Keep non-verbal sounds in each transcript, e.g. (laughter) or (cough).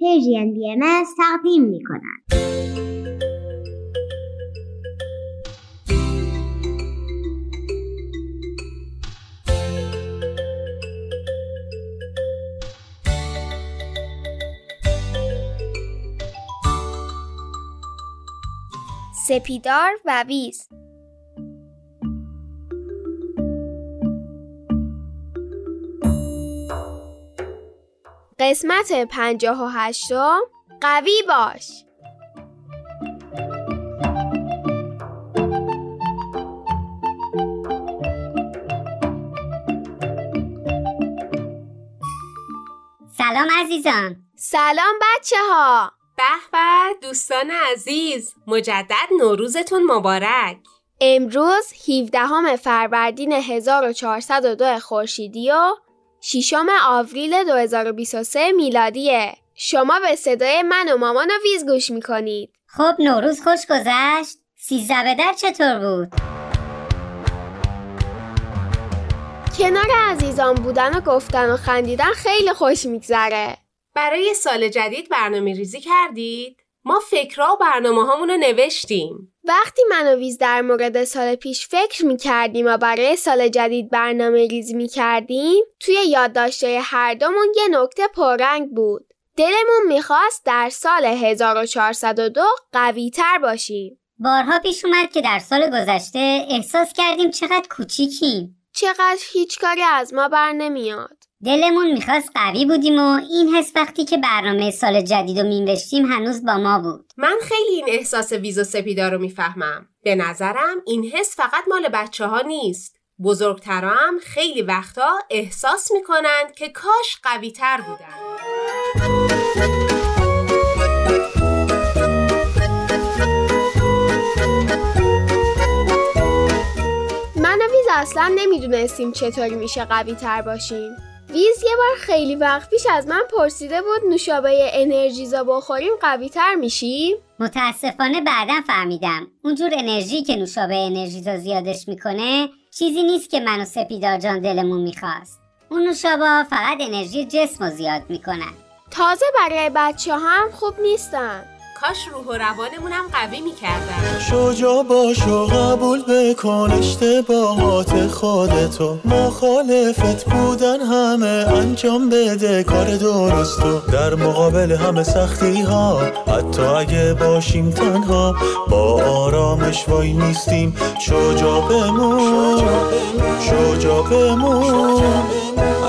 پیجین بی ام تقدیم می کند. سپیدار و ویز قسمت پنجاه و هشتم. قوی باش. سلام عزیزان. سلام بچه ها به به دوستان عزیز مجدد نوروزتون مبارک. امروز 17 فروردین 1402 خورشیدی و 6 آوریل 2023 میلادیه. شما به صدای من و مامان و ویز گوش می‌کنید. خب نوروز خوش گذشت. سیزده به در چطور بود؟ کنار عزیزان بودن و گفتن و خندیدن خیلی خوش میگذره. برای سال جدید برنامه ریزی کردید؟ ما فکرها و برنامه رو نوشتیم. وقتی من و ویز در مورد سال پیش فکر می کردیم و برای سال جدید برنامه ریزی می کردیم توی یادداشته هر دومون یه نکته پررنگ بود. دلمون می‌خواست در سال 1402 قوی تر باشیم. بارها پیش اومد که در سال گذشته احساس کردیم چقدر کوچیکیم. چقدر هیچ کاری از ما بر نمیاد. دلمون می‌خواست قوی بودیم و این حس وقتی که برنامه سال جدید رو مینوشتیم هنوز با ما بود. من خیلی این احساس ویز و سپیدا رو می‌فهمم. به نظرم این حس فقط مال بچه ها نیست. بزرگترا هم خیلی وقتا احساس می‌کنند که کاش قوی تر بودن. من و ویز اصلا نمی‌دونستیم چطوری میشه قوی تر باشیم. ویز یه بار خیلی وقت پیش از من پرسیده بود نوشابه انرژیزا بخوریم قوی تر میشیم متاسفانه بعدا فهمیدم. اونجور انرژی که نوشابه انرژیزا زیادش می‌کنه چیزی نیست که منو سپیدار جان دلمون می‌خواست. اون نوشابه فقط انرژی جسم رو زیاد می‌کنن تازه برای بچه هم خوب نیستن. کاش روح و روانمونم قوی می‌کردن. شجا باش و قبول بکن اشتباهات خودتو. مخالفت بودن همه انجام بده کار درستو در مقابل همه سختی ها حتی اگه باشیم تنها با آرامش وای نیستیم. شجا بمون شجا بمون.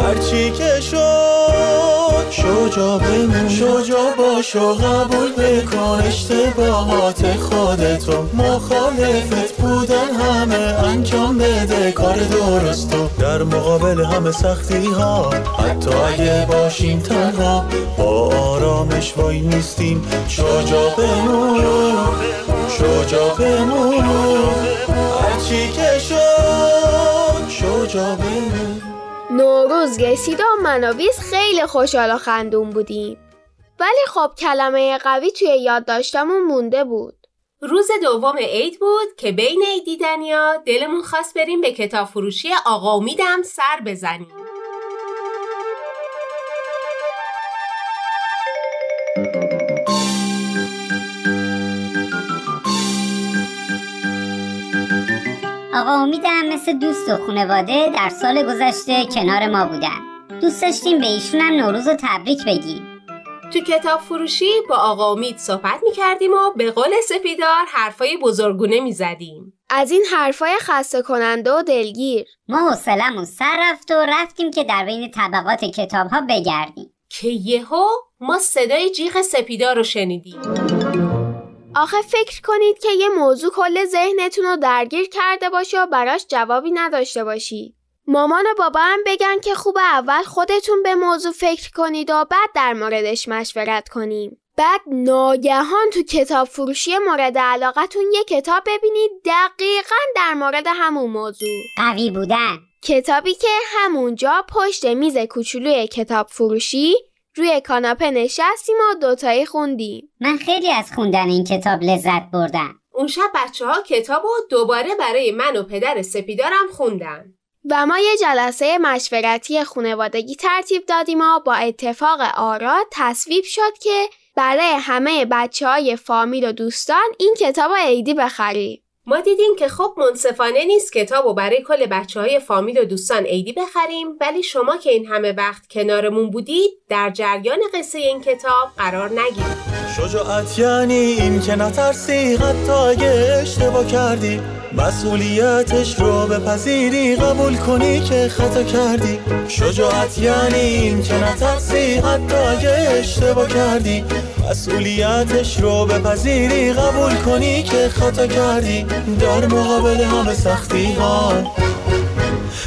هرچی که شد شجا بمون. شجا باش و قبول بکن اشتباهات خودتو مخالفت بودن همه انجام بده کار درستو در مقابل همه سختی ها حتی اگه باشیم تنها با آرامش وای نیستیم. شجا بمون. شجا بمون. هرچی که شد شجا نوروز رسید و من و ویز خیلی خوشحال و خندون بودیم. ولی خب کلمه قوی توی یادداشتمون مونده بود. روز دوم عید بود که بین عید دیدنیا دلمون خواست بریم به کتاب فروشی آقا امیدم سر بزنیم. آقا امیدم مثل دوست و خانواده در سال گذشته کنار ما بودن. دوست داشتیم به ایشونم نوروز و تبریک بگیم. تو کتاب فروشی با آقا امید صحبت می کردیم و به قول سپیدار حرفای بزرگونه می زدیم. از این حرفای خسته کننده و دلگیر. ما حوصلمون سر رفت و رفتیم که در بین طبقات کتاب ها بگردیم. که یهو ما صدای جیغ سپیدار رو شنیدیم. آخه فکر کنید که یه موضوع کل ذهنتون رو درگیر کرده باشه و براش جوابی نداشته باشی. مامان و بابا هم بگن که خوب اول خودتون به موضوع فکر کنید و بعد در موردش مشورت کنیم. بعد ناگهان تو کتاب فروشی مورد علاقتون یه کتاب ببینید دقیقا در مورد همون موضوع. قوی بودن کتابی که همونجا پشت میز کوچولوی کتاب فروشی روی کاناپه نشستیم و دوتایی خوندیم. من خیلی از خوندن این کتاب لذت بردم اون شب بچه ها کتاب و دوباره برای من و پدر سپیدارم خوندن. و ما یه جلسه مشورتی خانوادگی ترتیب دادیم و با اتفاق آرا تصویب شد که برای همه بچه های فامیل و دوستان این کتاب عیدی بخریم. ما دیدیم که خب منصفانه نیست کتاب و برای کل بچه های فامیل و دوستان عیدی بخریم ولی شما که این همه وقت کنارمون بودید در جریان قصه این کتاب قرار نگیرید. شجاعت یعنی این که نترسی حتی اگه اشتباه کردی. مسئولیتش رو بپذیری قبول کنی که خطا کردی. شجاعت یعنی این که نترسی حتی اگه اشتباه کردی. مسئولیتش رو بپذیری قبول کنی که خطا کردی. در مقابل همه سختی ها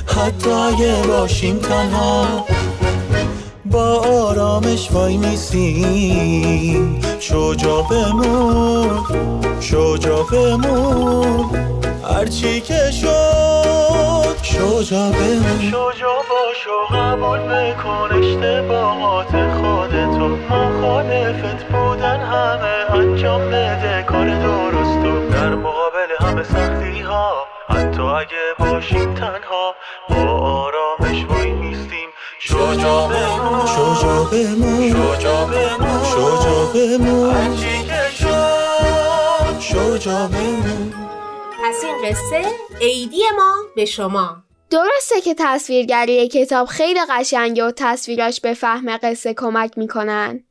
حتی اگه باشیم تنها. با آرامش وای میسیم. شجا بمون شجا بمون. هرچی که شد شجا بمون. شجا باش و قبول بکن اشتباهات خودتو. مخالفت بودن همه انجام بده کار درستو در مقابل همه سختی ها حتی اگه باشیم تنها با آرامش شجا بمون بمون پس این قصه عیدی ما به شما درسته که تصویرگری کتاب خیلی قشنگه و تصویراش به فهم قصه کمک می‌کنن.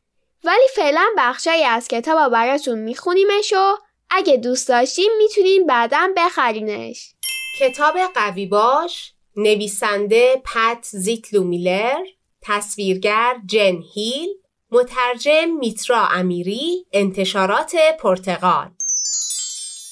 ولی فعلا بخشایی از کتاب براتون میخونیمش و اگه دوست داشتیم می‌تونین بعدا بخرینش. کتاب قوی باش نویسنده پت زیتلو میلر تصویرگر جن هیل مترجم میترا امیری انتشارات پرتغال.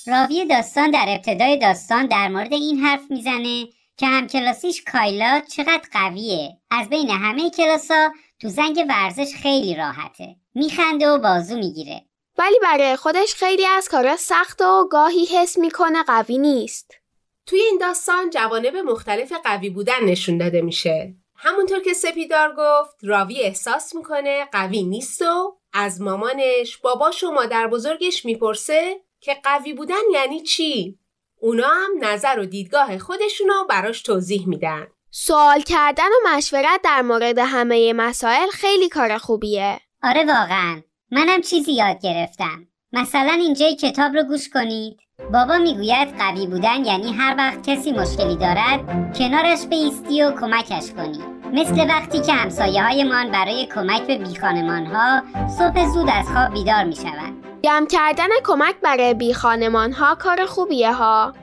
راوی داستان در ابتدای داستان در مورد این حرف می‌زنه که همکلاسیش کایلا چقدر قویه. از بین همه کلاسا تو زنگ ورزش خیلی راحته. میخنده و بازو می‌گیره. ولی برای خودش خیلی از کارا سخت و گاهی حس می‌کنه قوی نیست. توی این داستان جوانب مختلف قوی بودن نشون داده میشه همونطور که سپیدار گفت راوی احساس می‌کنه قوی نیست و از مامانش باباش و مادر بزرگش می‌پرسه که قوی بودن یعنی چی؟ اونا هم نظر و دیدگاه خودشونو براش توضیح میدن. سوال کردن و مشورت در مورد همه مسائل خیلی کار خوبیه. آره واقعا منم چیزی یاد گرفتم. مثلا اینجای کتاب رو گوش کنید. بابا می‌گوید قوی بودن یعنی هر وقت کسی مشکلی دارد کنارش بیستی و کمکش کنی. مثل وقتی که همسایه های من برای کمک به بیخانمان ها صبح زود از خواب بیدار می شود. جمع کردن کمک برای بی خانمان ها کار خوبیه ها.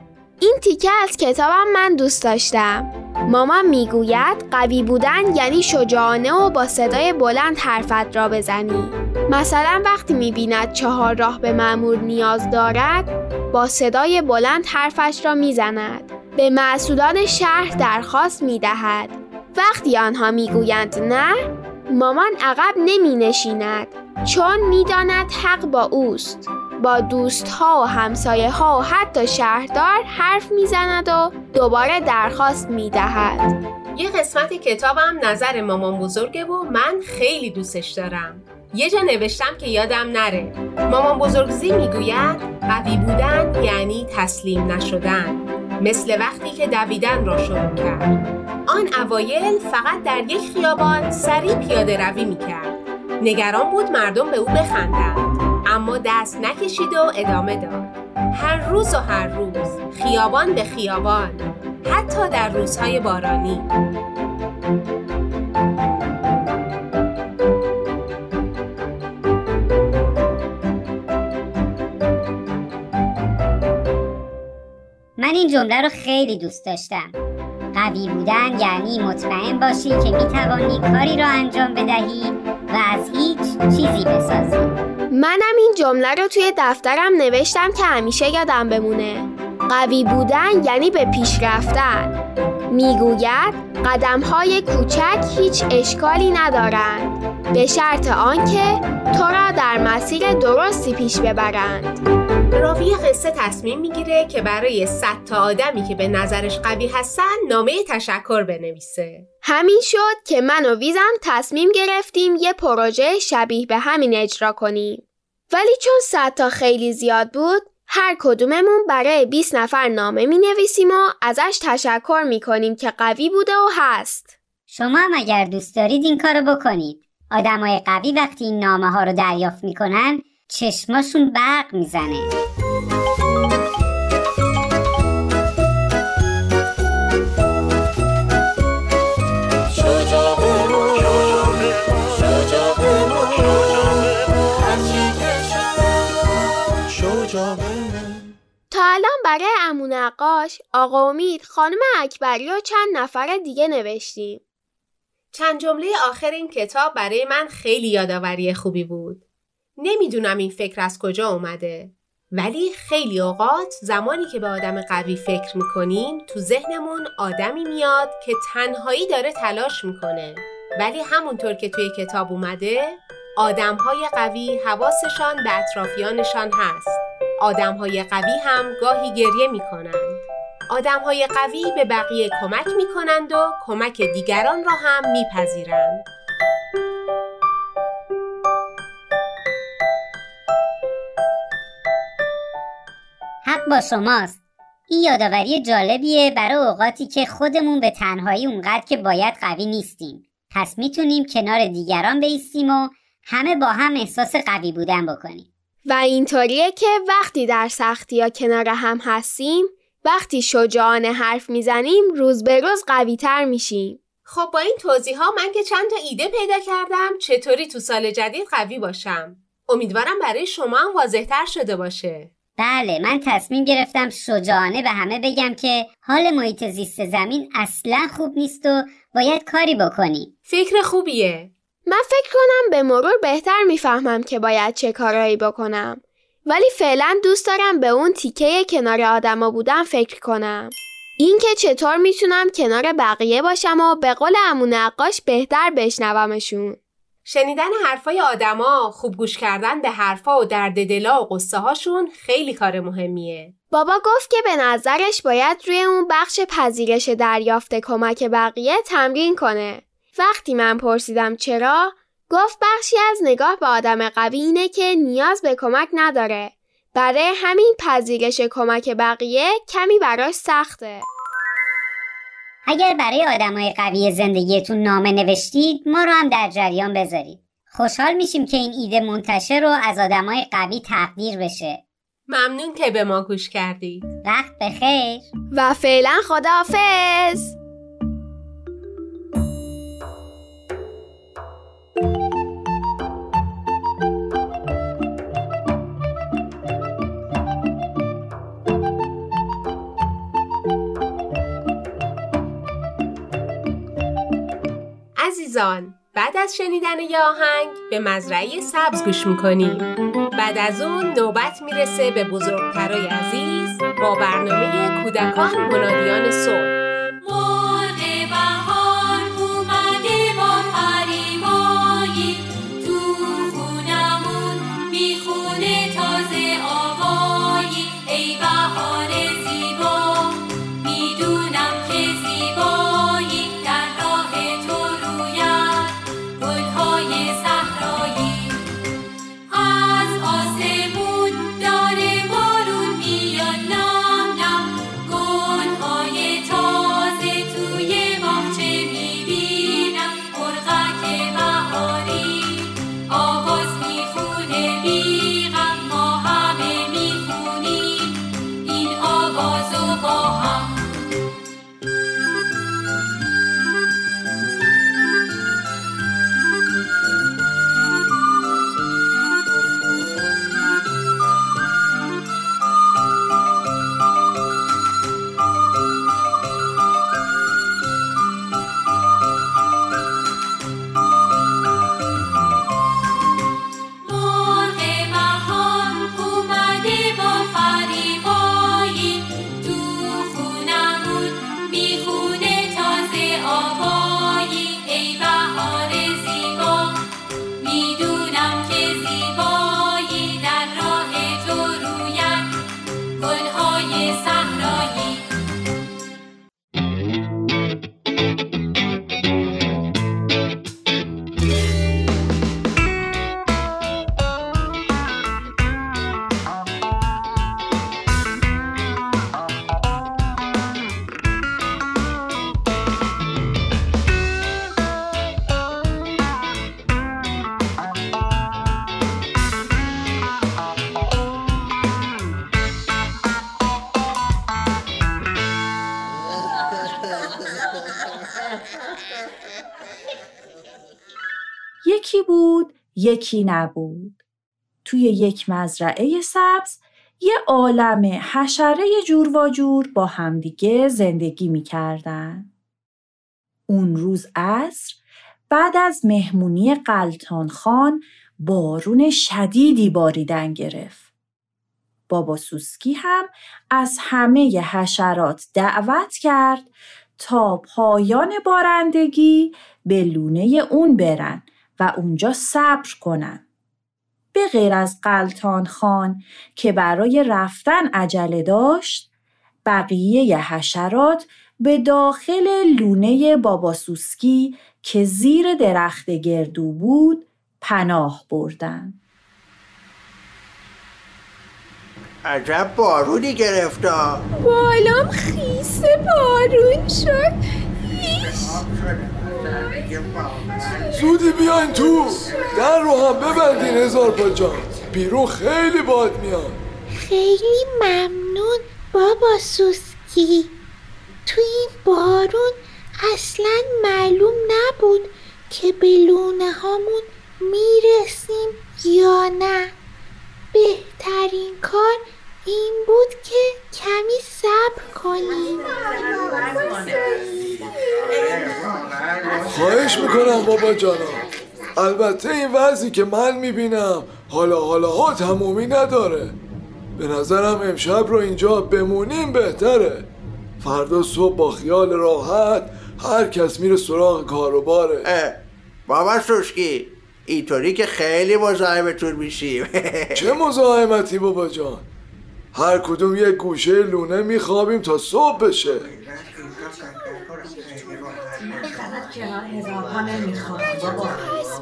این تیکه از کتابم من دوست داشتم. مامان می‌گوید قوی بودن یعنی شجاعانه و با صدای بلند حرفت را بزنی. مثلا وقتی می‌بیند چهار راه به معمور نیاز دارد با صدای بلند حرفش را می‌زند. به مسئولان شهر درخواست می‌دهد. وقتی آنها می‌گویند نه مامان عقب نمی نشیند چون می‌داند حق با اوست با دوستها و همسایه ها و حتی شهردار حرف می‌زند و دوباره درخواست می‌دهد. یه قسمت کتابم نظر مامان بزرگه و من خیلی دوستش دارم. یه جا نوشتم که یادم نره. مامان بزرگزی می‌گوید قوی بودن یعنی تسلیم نشدن. مثل وقتی که دویدن را شروع کرد. آن اوایل فقط در یک خیابان سریع پیاده روی می‌کرد. نگران بود مردم به او بخندند. اما دست نکشید و ادامه داد. هر روز و هر روز خیابان به خیابان حتی در روزهای بارانی. من این جمله رو خیلی دوست داشتم. قوی بودن یعنی مطمئن باشی که می‌توانی کاری را انجام بدهی و از هیچ چیزی بسازی. منم این جمله رو توی دفترم نوشتم که همیشه یادم بمونه. قوی بودن یعنی به پیش رفتن. می‌گوید قدم های کوچک هیچ اشکالی ندارند به شرط آنکه تو را در مسیر درستی پیش ببرند. راوی قصه تصمیم می‌گیره که برای صد تا آدمی که به نظرش قوی هستن نامه تشکر بنویسه. همین شد که من و ویزم تصمیم گرفتیم یه پروژه شبیه به همین اجرا کنیم. ولی چون صد تا خیلی زیاد بود هر کدوممون برای 20 نفر نامه می نویسیم و ازش تشکر می کنیم که قوی بوده و هست. شما هم اگر دوست دارید این کارو بکنید. آدمای قوی وقتی این نامه ها رو دریافت می‌کنن چشماشون برق می‌زنه الان برای امو نقاش، آقا امید، خانم اکبری و چند نفر دیگه نوشتیم. چند جمله آخر این کتاب برای من خیلی یادآوری خوبی بود. نمی‌دونم این فکر از کجا اومده. ولی خیلی اوقات زمانی که به آدم قوی فکر می‌کنیم تو ذهنمون آدمی میاد که تنهایی داره تلاش می‌کنه. ولی همونطور که توی کتاب اومده آدمهای قوی حواسشان به اطرافیانشان هست. آدمهای قوی هم گاهی گریه می‌کنند. آدمهای قوی به بقیه کمک می‌کنند و کمک دیگران را هم میپذیرند. حق با شماست این یادآوری جالبیه برای اوقاتی که خودمون به تنهایی اونقدر که باید قوی نیستیم پس می‌تونیم کنار دیگران بیستیم و همه با هم احساس قوی بودن بکنیم و اینطوریه که وقتی در سختی یا کنار هم هستیم وقتی شجاعانه حرف می‌زنیم روز به روز قوی تر میشیم. خب با این توضیح ها من که چند تا ایده پیدا کردم چطوری تو سال جدید قوی باشم؟ امیدوارم برای شما هم واضحتر شده باشه. بله من تصمیم گرفتم شجاعانه به همه بگم که حال محیط زیست زمین اصلا خوب نیست و باید کاری بکنیم. فکر خوبیه. من فکر کنم به مرور بهتر می‌فهمم که باید چه کارایی بکنم. ولی فعلا دوست دارم به اون تیکه کنار آدما بودن فکر کنم اینکه چطور می‌تونم کنار بقیه باشم و به قول امون نقاش بهتر بشنومشون شنیدن حرفای آدما، خوب گوش کردن به حرفا و درد دلا و قصه هاشون خیلی کار مهمیه. بابا گفت که به نظرش باید روی اون بخش پذیرش دریافت کمک بقیه تمرین کنه. وقتی من پرسیدم چرا، گفت بخشی از نگاه به آدم قوی اینه که نیاز به کمک نداره. برای همین پذیرش کمک بقیه کمی براش سخته. اگر برای آدمای قوی زندگیتون نامه نوشتید ما رو هم در جریان بذارید. خوشحال میشیم که این ایده منتشر رو از آدمای قوی تقدیر بشه. ممنون که به ما گوش کردید. وقت بخیر. و فعلا خداحافظ. عزیزان بعد از شنیدن یه آهنگ به مزرعه سبز گوش می‌کنیم. بعد از اون نوبت می‌رسه به بزرگترای عزیز با برنامه کودکان منادیان صلح. یکی نبود توی یک مزرعه سبز یه عالم حشره جور و جور با همدیگه زندگی می‌کردن. اون روز عصر بعد از مهمونی قلتان خان بارون شدیدی باریدن گرفت. بابا سوسکی هم از همه حشرات دعوت کرد تا پایان بارندگی به لونه اون برن و اونجا صبر کنن. به غیر از قلتان خان که برای رفتن عجله داشت بقیه حشرات به داخل لونه بابا سوسکی که زیر درخت گردو بود پناه بردن. عجب بارونی گرفتا بالام خیس بارون شد ایش زودی بیاین تو. در رو هم ببندین هزار پا جان. بیرون خیلی باد میاد. خیلی ممنون بابا سوسکی. تو این بارون اصلا معلوم نبود که به لونه هامون می‌رسیم یا نه. بهترین کار این بود که کمی صبر کنیم خواهش می‌کنم بابا جانم. البته این وضعی که من می‌بینم حالا حالا ها تمومی نداره. به نظرم امشب رو اینجا بمونیم بهتره. فردا صبح با خیال راحت هر کس میره سراغ کاروباره اه، بابا سوسکی اینطوری که خیلی مزاحمتون میشیم. (laughs) چه مزاحمتی بابا جان؟ هر کدوم یک گوشه لونه میخوابیم تا صبح بشه.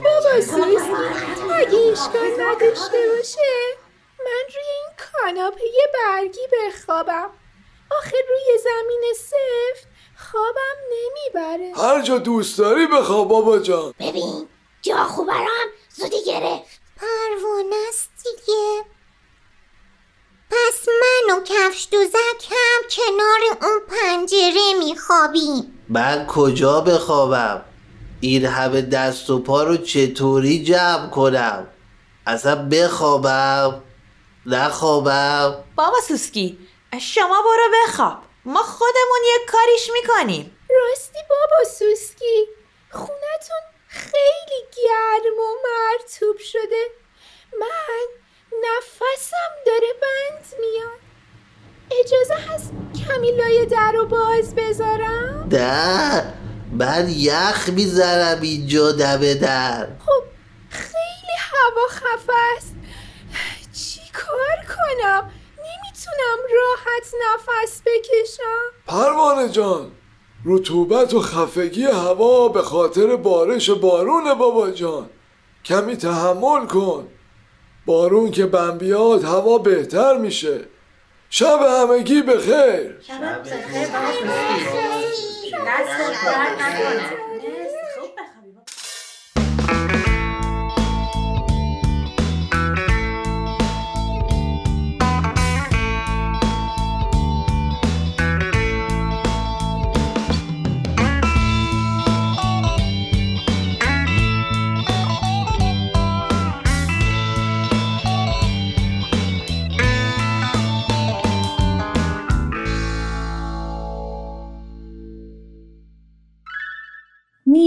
بابا اگه اشکال نداشته باشه من روی این کاناپه برگی بخوابم. آخه روی زمین سفت خوابم نمی‌بره. هر جا دوست داری بخواب بابا جان. ببین جا هم زودی گرفت. پروانه است دیگه. پس من و کفش دوزک هم کنار اون پنجره میخوابیم. من کجا بخوابم؟ این همه دست و پا رو چطوری جمع کنم؟ اصلا بخوابم؟ نخوابم؟ بابا سوسکی شما برو بخواب. ما خودمون یک کاریش می‌کنیم. راستی بابا سوسکی خونتون خیلی گرم و مرتوب شده. من نفسم داره بند میاد. اجازه هست کمی لای در رو باز بذارم؟ نه من یخ می‌زنم اینجا دم در. خب خیلی هوا خفه است. چی کار کنم؟ نمی‌تونم راحت نفس بکشم. پروانه جان رطوبت و خفگی هوا به خاطر بارش بارون بابا جان. کمی تحمل کن. بارون که بم بیاد هوا بهتر میشه. شب همگی بخیر.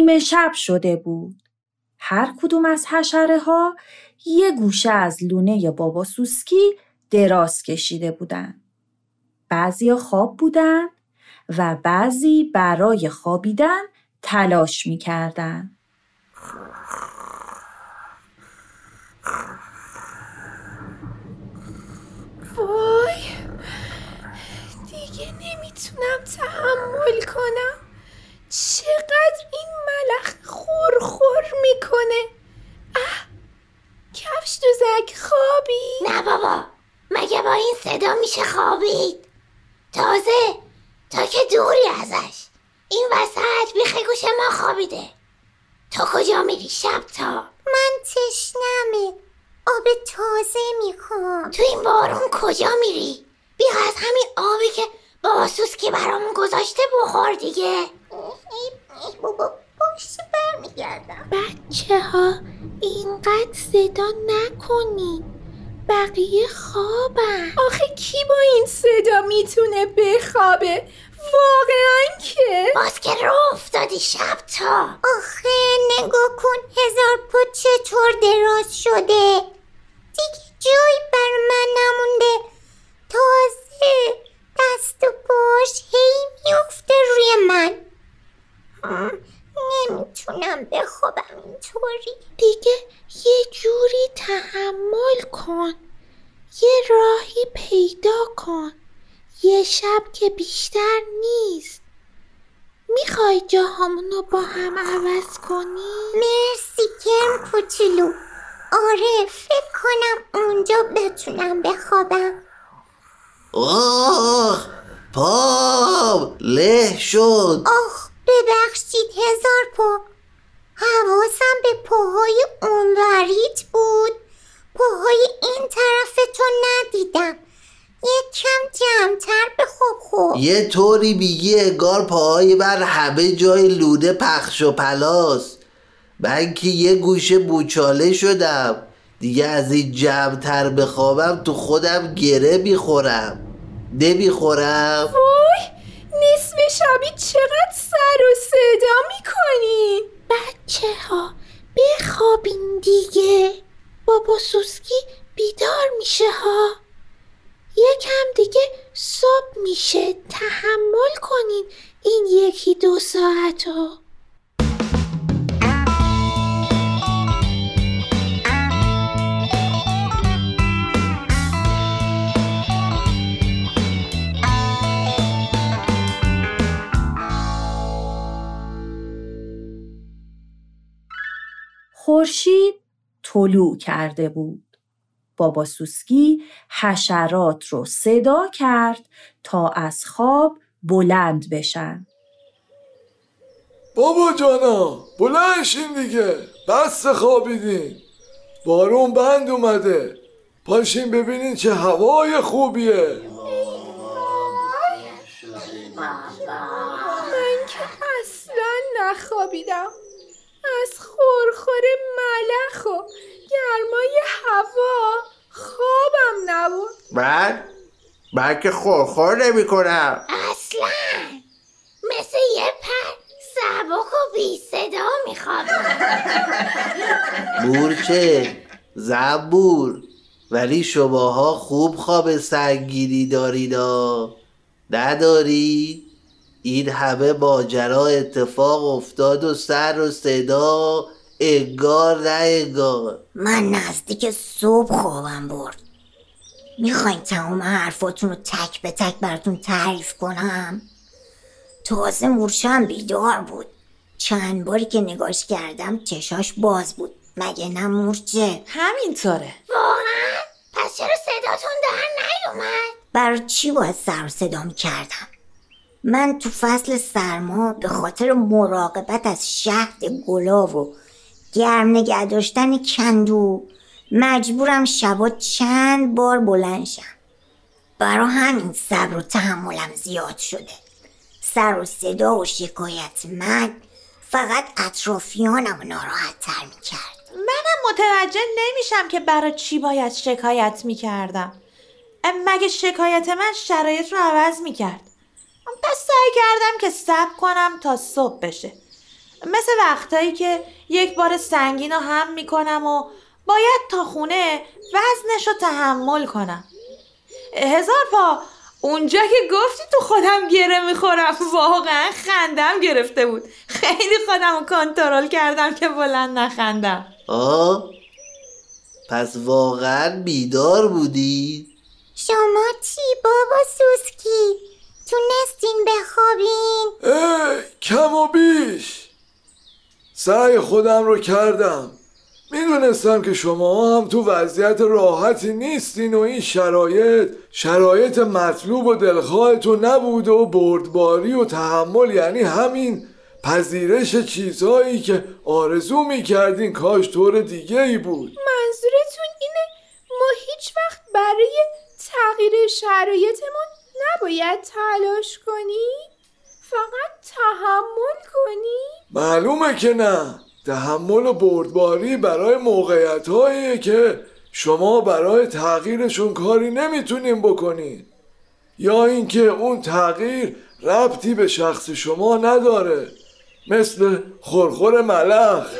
نیمه شب شده بود. هر کدوم از حشره ها یه گوشه از لونه بابا سوسکی دراز کشیده بودن. بعضی خواب بودن و بعضی برای خوابیدن تلاش می‌کردن. وای دیگه نمی‌تونم تحمل کنم چقدر این ملخ خورخور می‌کنه. اه کفش دوزک خوابی؟ نه بابا مگه با این صدا میشه خوابید؟ تازه تا که دوری ازش. این وسط بیخ گوش ما خوابیده. تو کجا میری شب تا؟ من تشنمه. آب تازه می‌خوام. تو این بارون کجا میری؟ بیا از همین آبی که بابا سوسکی برامون گذاشته بخور دیگه. بابا میشه برمیگردم. بچه ها اینقدر صدا نکنین. بقیه خوابن. آخه کی با این صدا می‌تونه بخوابه؟ واقعا که. باز که رو افتادی شب تا. آخه نگاه کن هزار پا چطور دراز شده. دیگه جایی بر من نمونده. تازه دست و باش هی میفته روی من. نمی‌تونم بخوابم اینطوری. دیگه یه جوری تحمل کن. یه راهی پیدا کن. یه شب که بیشتر نیست. می‌خوای جاهامونو با هم عوض کنی؟ مرسی کرم کوچولو. آره فکر کنم اونجا بتونم بخوابم. آه پام له شد. آخ ببخشید هزار پا. حواسم به پاهای اونوریت بود. پاهای این طرف تو ندیدم. یه کم جمعتر بخواب خوب یه طوری میگی انگار پاهای من همه جای لوده پخش و پلاس. من که یه گوشه بوچاله شدم. دیگه از این جمعتر بخوابم تو خودم گره می‌خورم. نمی‌خورم. شبی چقدر سر و صدا می‌کنی؟ بچه ها بخوابین دیگه. بابا سوسکی بیدار میشه ها. یکم دیگه صبح میشه. تحمل کنین این یکی دو ساعت رو خورشید طلوع کرده بود. بابا سوسکی حشرات رو صدا کرد تا از خواب بلند بشن. بابا جانا بلنشین دیگه بس خوابیدین بارون بند اومده پاشین ببینین چه هوای خوبیه من که اصلا نخوابیدم خورخور ملخ و گرمای هوا. خوابم نبود. من من که خورخور نمی کنم اصلا. مثل یه پر سبک و بی صدا میخوابم. مورچه زنبور. ولی شماها خوب خواب سنگینی داریدا نداری؟ این همه ماجرا اتفاق افتاد و سر و صدا انگار نه انگار. من نزدیک صبح خوابم برد. می‌خواین تمام حرفاتون رو تک به تک براتون تعریف کنم؟ تازه مورچم بیدار بود. چند باری که نگاش کردم چشاش باز بود. مگه نه مورچه؟ همینطوره. واقعا؟ پس چرا صداتون در نیومد؟ برای چی باید سر و صدا می‌کردم؟ من تو فصل سرما به خاطر مراقبت از شهد گلاب و گرم نگه داشتن کندو مجبورم شبا چند بار بلند شم. برا همین صبر و تحملم زیاد شده. سر و صدا و شکایت من فقط اطرافیانم ناراحت تر می‌کرد. منم متوجه نمیشم که برای چی باید شکایت می‌کردم. مگه شکایت من شرایط رو عوض می‌کرد؟ پس سعی کردم که صبر کنم تا صبح بشه. مثل وقتایی که یک بار سنگین رو هم می‌کنم و باید تا خونه وزنش رو تحمل کنم. هزار پا اونجا که گفتی تو خودم گره می‌خورم. واقعا خندم گرفته بود. خیلی خودم رو کنترل کردم که بلند نخندم. آه پس واقعا بیدار بودی؟ شما چی بابا سوسکی؟ تونستین بخوابین؟ ای کم و بیش. سعی خودم رو کردم. می‌دونستم که شما هم تو وضعیت راحتی نیستین و این شرایط شرایط مطلوب و دلخواهتون نبود و بردباری و تحمل یعنی همین پذیرش چیزهایی که آرزو می‌کردین کاش طور دیگه ای بود. منظورتون اینه ما هیچ وقت برای تغییر شرایطمون نباید تلاش کنیم؟ فقط تحمل کنی؟ معلومه که نه تحمل و بردباری برای موقعیت هاییه که شما برای تغییرشون کاری نمی‌تونین بکنین یا اینکه اون تغییر ربطی به شخص شما نداره مثل خورخور ملخ (laughs)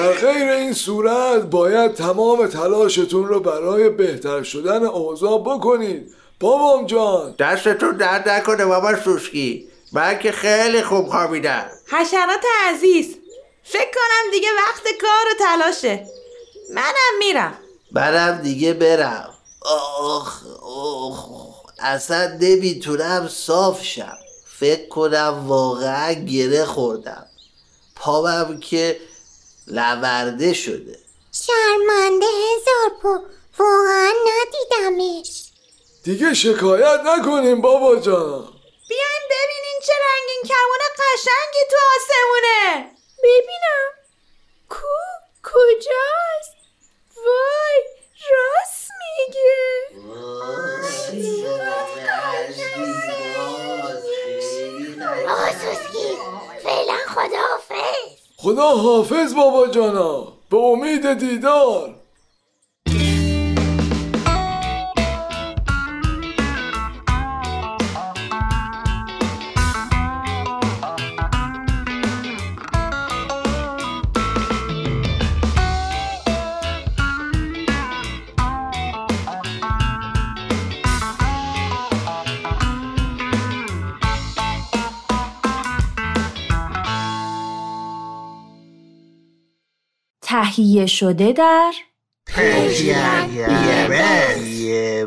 در غیر این صورت باید تمام تلاشتون رو برای بهتر شدن اوضاع بکنید. بابام جان. دستتون درد نکنه بابا سوسکی. من که خیلی خوب خوابیدم. حشرات عزیز فکر کنم دیگه وقت کار و تلاشه. منم میرم. منم دیگه برم. آخ آخ اصلا نمی‌تونم صاف شم. فکر کنم واقعا گره خوردم. پامم که لورده شده. شرمنده هزار پا. واقعا ندیدمش. دیگه شکایت نکنیم بابا جان. بیاین ببینین چه رنگین کمون قشنگی تو آسمونه. ببینم. کو؟ کجاست؟ وای راست میگه. آقا سوسکی فعلا خداحافظ. خدا حافظ بابا جانا به امید دیدار. تهیه شده در یه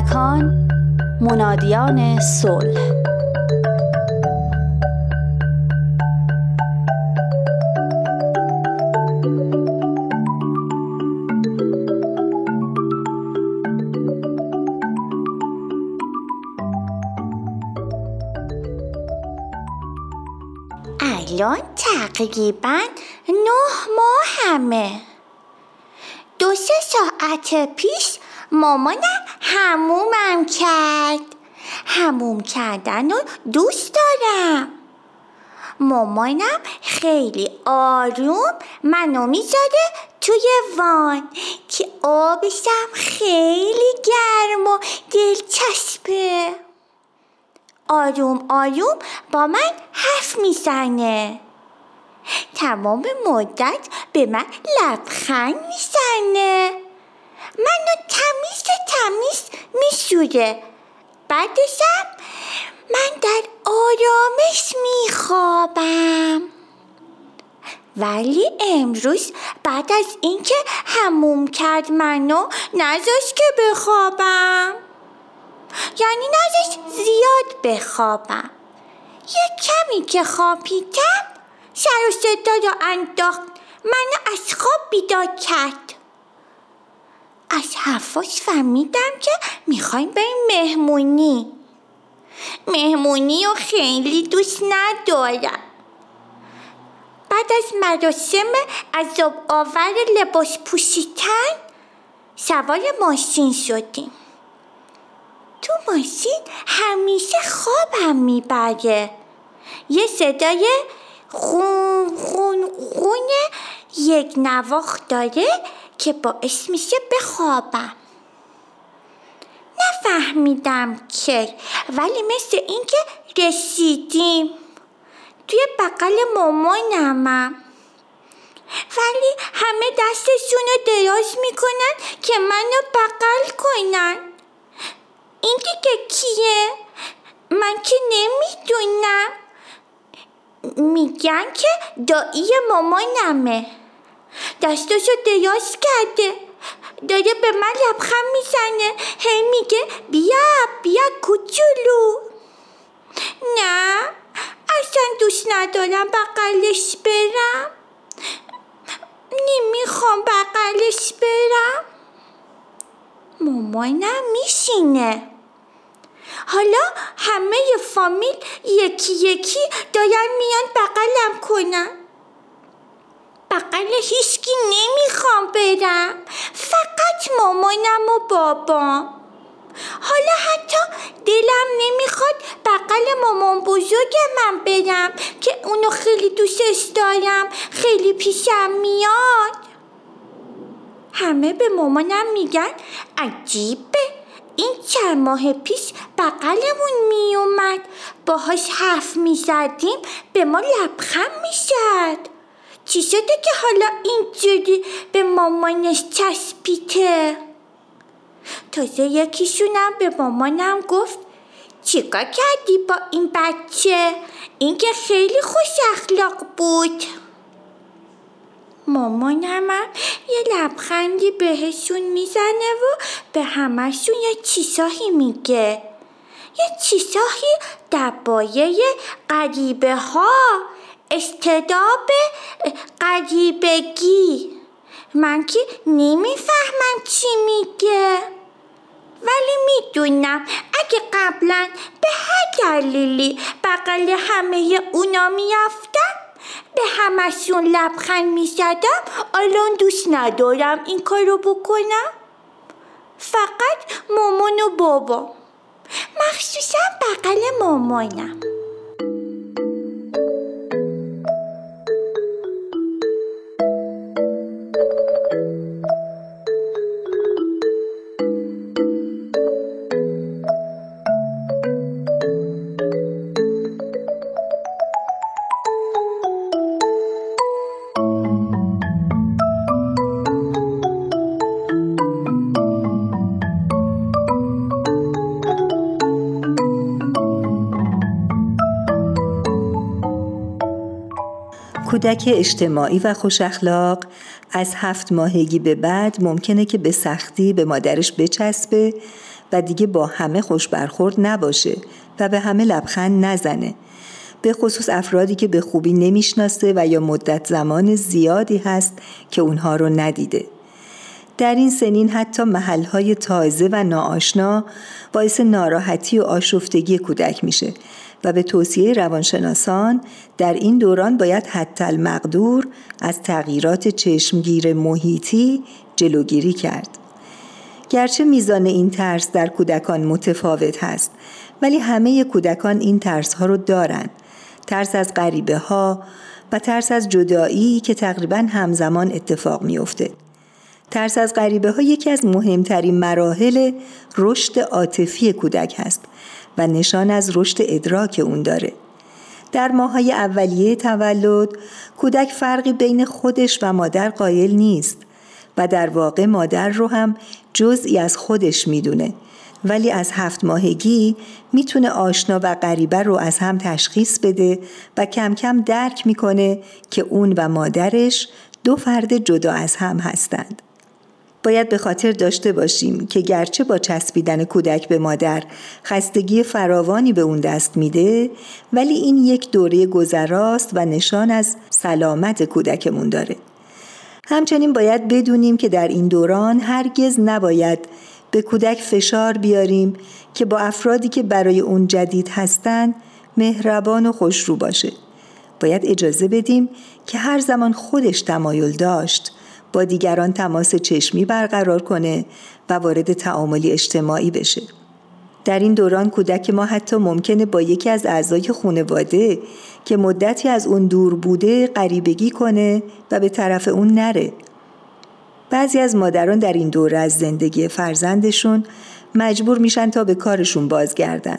کودکان منادیان صلح. الان تقریبا نه ماه همه. دو سه ساعت پیش مامانم همومم کرد. هموم کردن رو دوست دارم. مامانم خیلی آروم منو می‌ذاره توی وان که آبشم خیلی گرم و دلچسبه. آروم آروم با من حرف می‌زنه. تمام مدت به من لبخند می‌زنه. منو تمیز تمیز میشوره بعدشم من در آرامش میخوابم. ولی امروز بعد از اینکه هموم کرد منو نذاشت که بخوابم. یعنی نذاشت زیاد بخوابم. یه کمی که خوابیدم سر و صدا رو انداخت. منو از خواب بیدار کرد. از حرفاش فهمیدم که می‌خوایم بریم مهمونی. مهمونی رو خیلی دوست ندارم. بعد از مراسم عذاب آور لباس پوشیدن سوار ماشین شدیم. تو ماشین همیشه خوابم می‌بره. یه صدای خون خون خون یک نواخت داره که باعث میشه بخوابم. نفهمیدم که ولی مثل اینکه رسیدیم. توی بغل مامانمم ولی همه دستشون رو دراز می‌کنن که منو بغل کنن. این دیگه کیه؟ من که نمی‌دونم. میگن که دایی مامانمه. دستاشو دراز کرده. داره به من لبخند می‌زنه. هی میگه بیا بیا کوچولو. نه اصلا دوست ندارم بغلش برم. نمی‌خوام بغلش برم. مامانم میشینه حالا همه فامیل یکی یکی دارن میان بغلم کنن. بغل هیچکی نمی‌خوام برم. فقط مامانم و بابام. حالا حتی دلم نمی‌خواد بغل مامان بزرگ من برم که اونو خیلی دوستش دارم. خیلی پیشم میاد. همه به مامانم میگن عجیبه. این چند ماه پیش بغلمون میومد. باهاش حرف می‌زدیم به ما لبخند می‌شد چی شده که حالا اینجوری به مامانش چسبیده تازه یکیشونم به مامانم گفت چیکار کردی با این بچه؟ این که خیلی خوش اخلاق بود. مامانم یه لبخندی بهشون می‌زنه و به همشون یه چیزایی میگه. یه چیزایی در بایه قریبه ها استداب قریبگی. من که نمی‌فهمم چی میگه. ولی می‌دونم اگه قبلا به هر دلیلی بغل همه اونا میافتم به همشون لبخند می‌زدم الان دوست ندارم این کارو بکنم. فقط مامان و بابا مخصوصا بغل مامانم. کودک اجتماعی و خوش اخلاق از هفت ماهگی به بعد ممکنه که به سختی به مادرش بچسبه و دیگه با همه خوش برخورد نباشه و به همه لبخند نزنه. به خصوص افرادی که به خوبی نمی‌شناسه و یا مدت زمان زیادی هست که اونها رو ندیده. در این سنین حتی محلهای تازه و ناآشنا باعث ناراحتی و آشفتگی کودک میشه و به توصیه روانشناسان در این دوران باید حتی المقدور از تغییرات چشمگیر محیطی جلوگیری کرد. گرچه میزان این ترس در کودکان متفاوت هست ولی همه کودکان این ترس ها رو دارن. ترس از غریبه ها و ترس از جدایی که تقریبا همزمان اتفاق میافته. ترس از غریبه ها یکی از مهمترین مراحل رشد عاطفی کودک هست و نشان از رشد ادراک اون داره. در ماهای اولیه تولد کودک فرقی بین خودش و مادر قائل نیست و در واقع مادر رو هم جزئی از خودش می‌دونه ولی از هفت ماهگی می‌تونه آشنا و غریبه رو از هم تشخیص بده و کم کم درک می‌کنه که اون و مادرش دو فرد جدا از هم هستند. باید به خاطر داشته باشیم که گرچه با چسبیدن کودک به مادر خستگی فراوانی به اون دست میده ولی این یک دوره گذراست و نشان از سلامت کودکمون داره. همچنین باید بدونیم که در این دوران هرگز نباید به کودک فشار بیاریم که با افرادی که برای اون جدید هستند مهربان و خوشرو باشه. باید اجازه بدیم که هر زمان خودش تمایل داشت با دیگران تماس چشمی برقرار کنه و وارد تعاملی اجتماعی بشه. در این دوران کودک ما حتی ممکنه با یکی از اعضای خانواده که مدتی از اون دور بوده غریبگی کنه و به طرف اون نره. بعضی از مادران در این دوره از زندگی فرزندشون مجبور میشن تا به کارشون بازگردن.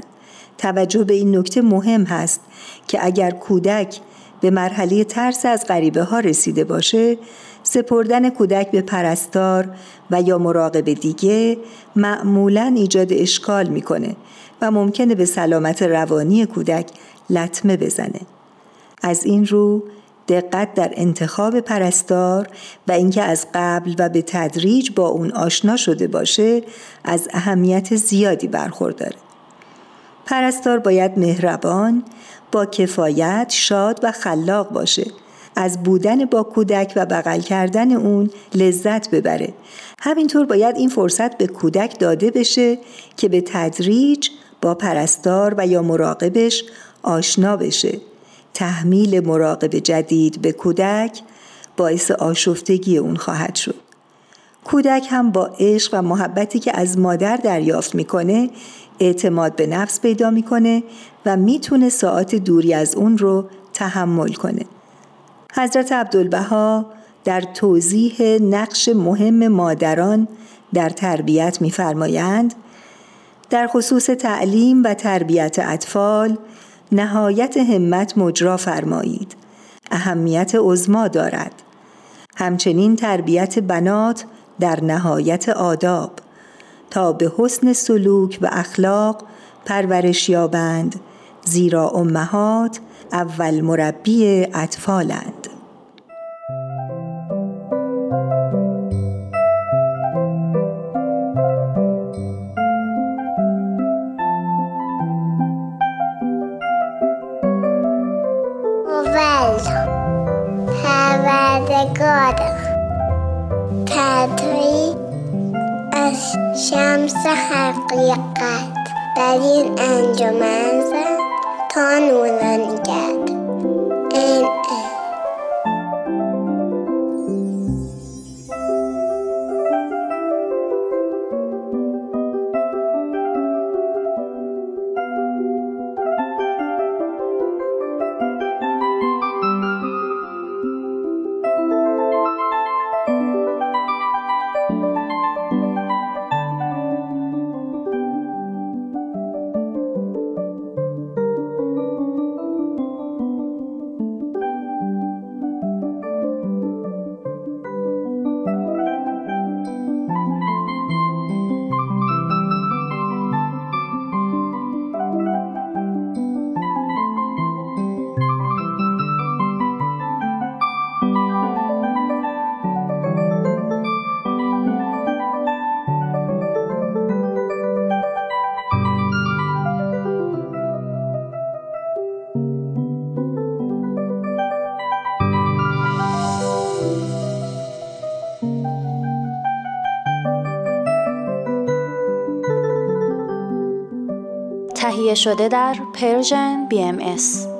توجه به این نکته مهم هست که اگر کودک به مرحله ترس از غریبه ها رسیده باشه سپردن کودک به پرستار و یا مراقب دیگه معمولا ایجاد اشکال می‌کنه و ممکنه به سلامت روانی کودک لطمه بزنه. از این رو دقت در انتخاب پرستار و اینکه از قبل و به تدریج با اون آشنا شده باشه از اهمیت زیادی برخورداره. پرستار باید مهربان، با کفایت، شاد و خلاق باشه از بودن با کودک و بغل کردن اون لذت ببره. همینطور باید این فرصت به کودک داده بشه که به تدریج با پرستار و یا مراقبش آشنا بشه. تحمیل مراقب جدید به کودک باعث آشفتگی اون خواهد شد. کودک هم با عشق و محبتی که از مادر دریافت می‌کنه اعتماد به نفس پیدا می‌کنه و می‌تونه ساعت دوری از اون رو تحمل کنه. حضرت عبدالبها در توضیح نقش مهم مادران در تربیت می‌فرمایند در خصوص تعلیم و تربیت اطفال نهایت همت مجرا فرمایید. اهمیت عظما دارد. همچنین تربیت بنات در نهایت آداب. تا به حسن سلوک و اخلاق پرورش یابند زیرا امهات اول مربی اطفالند. پروردگار تدری از شمس حقیقت در این انجمن شده در پرژن BMS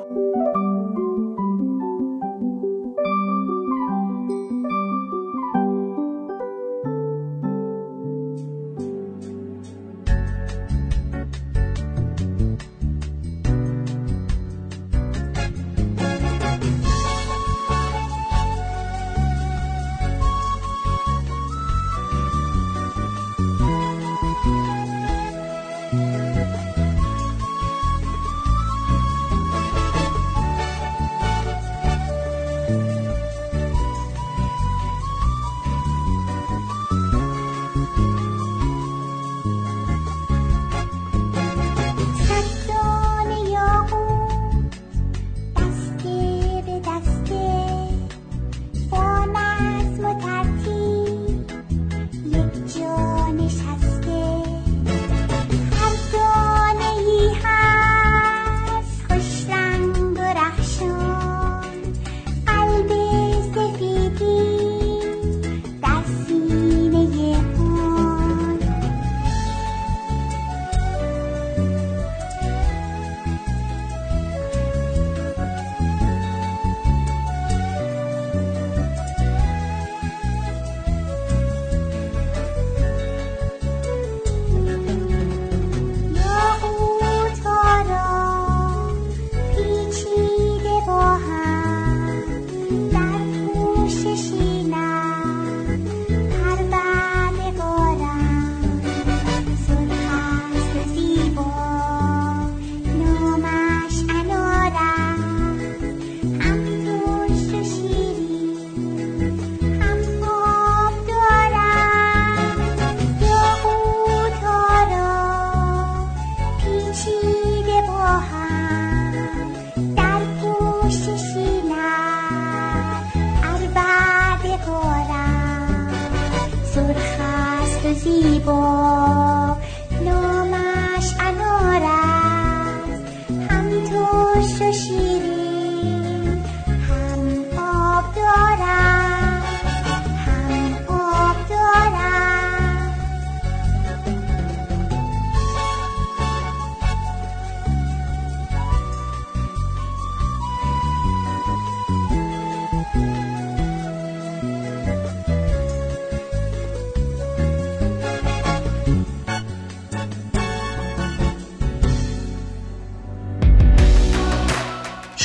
Allah.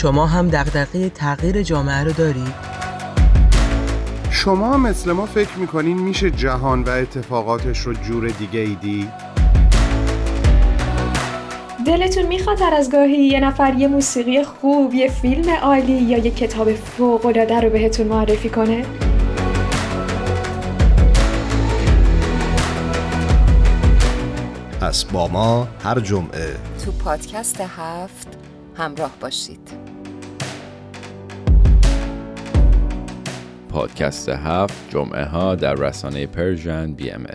شما هم دغدغه تغییر جامعه رو دارید؟ شما مثل ما فکر می‌کنین میشه جهان و اتفاقاتش رو جور دیگه ای دید؟ دلتون می‌خواد هر از گاهی یه نفر یه موسیقی خوب، یه فیلم عالی یا یه کتاب فوق العاده رو بهتون معرفی کنه؟ پس با ما هر جمعه تو پادکست هفت همراه باشید پادکست هفت جمعه ها در رسانه Persian BM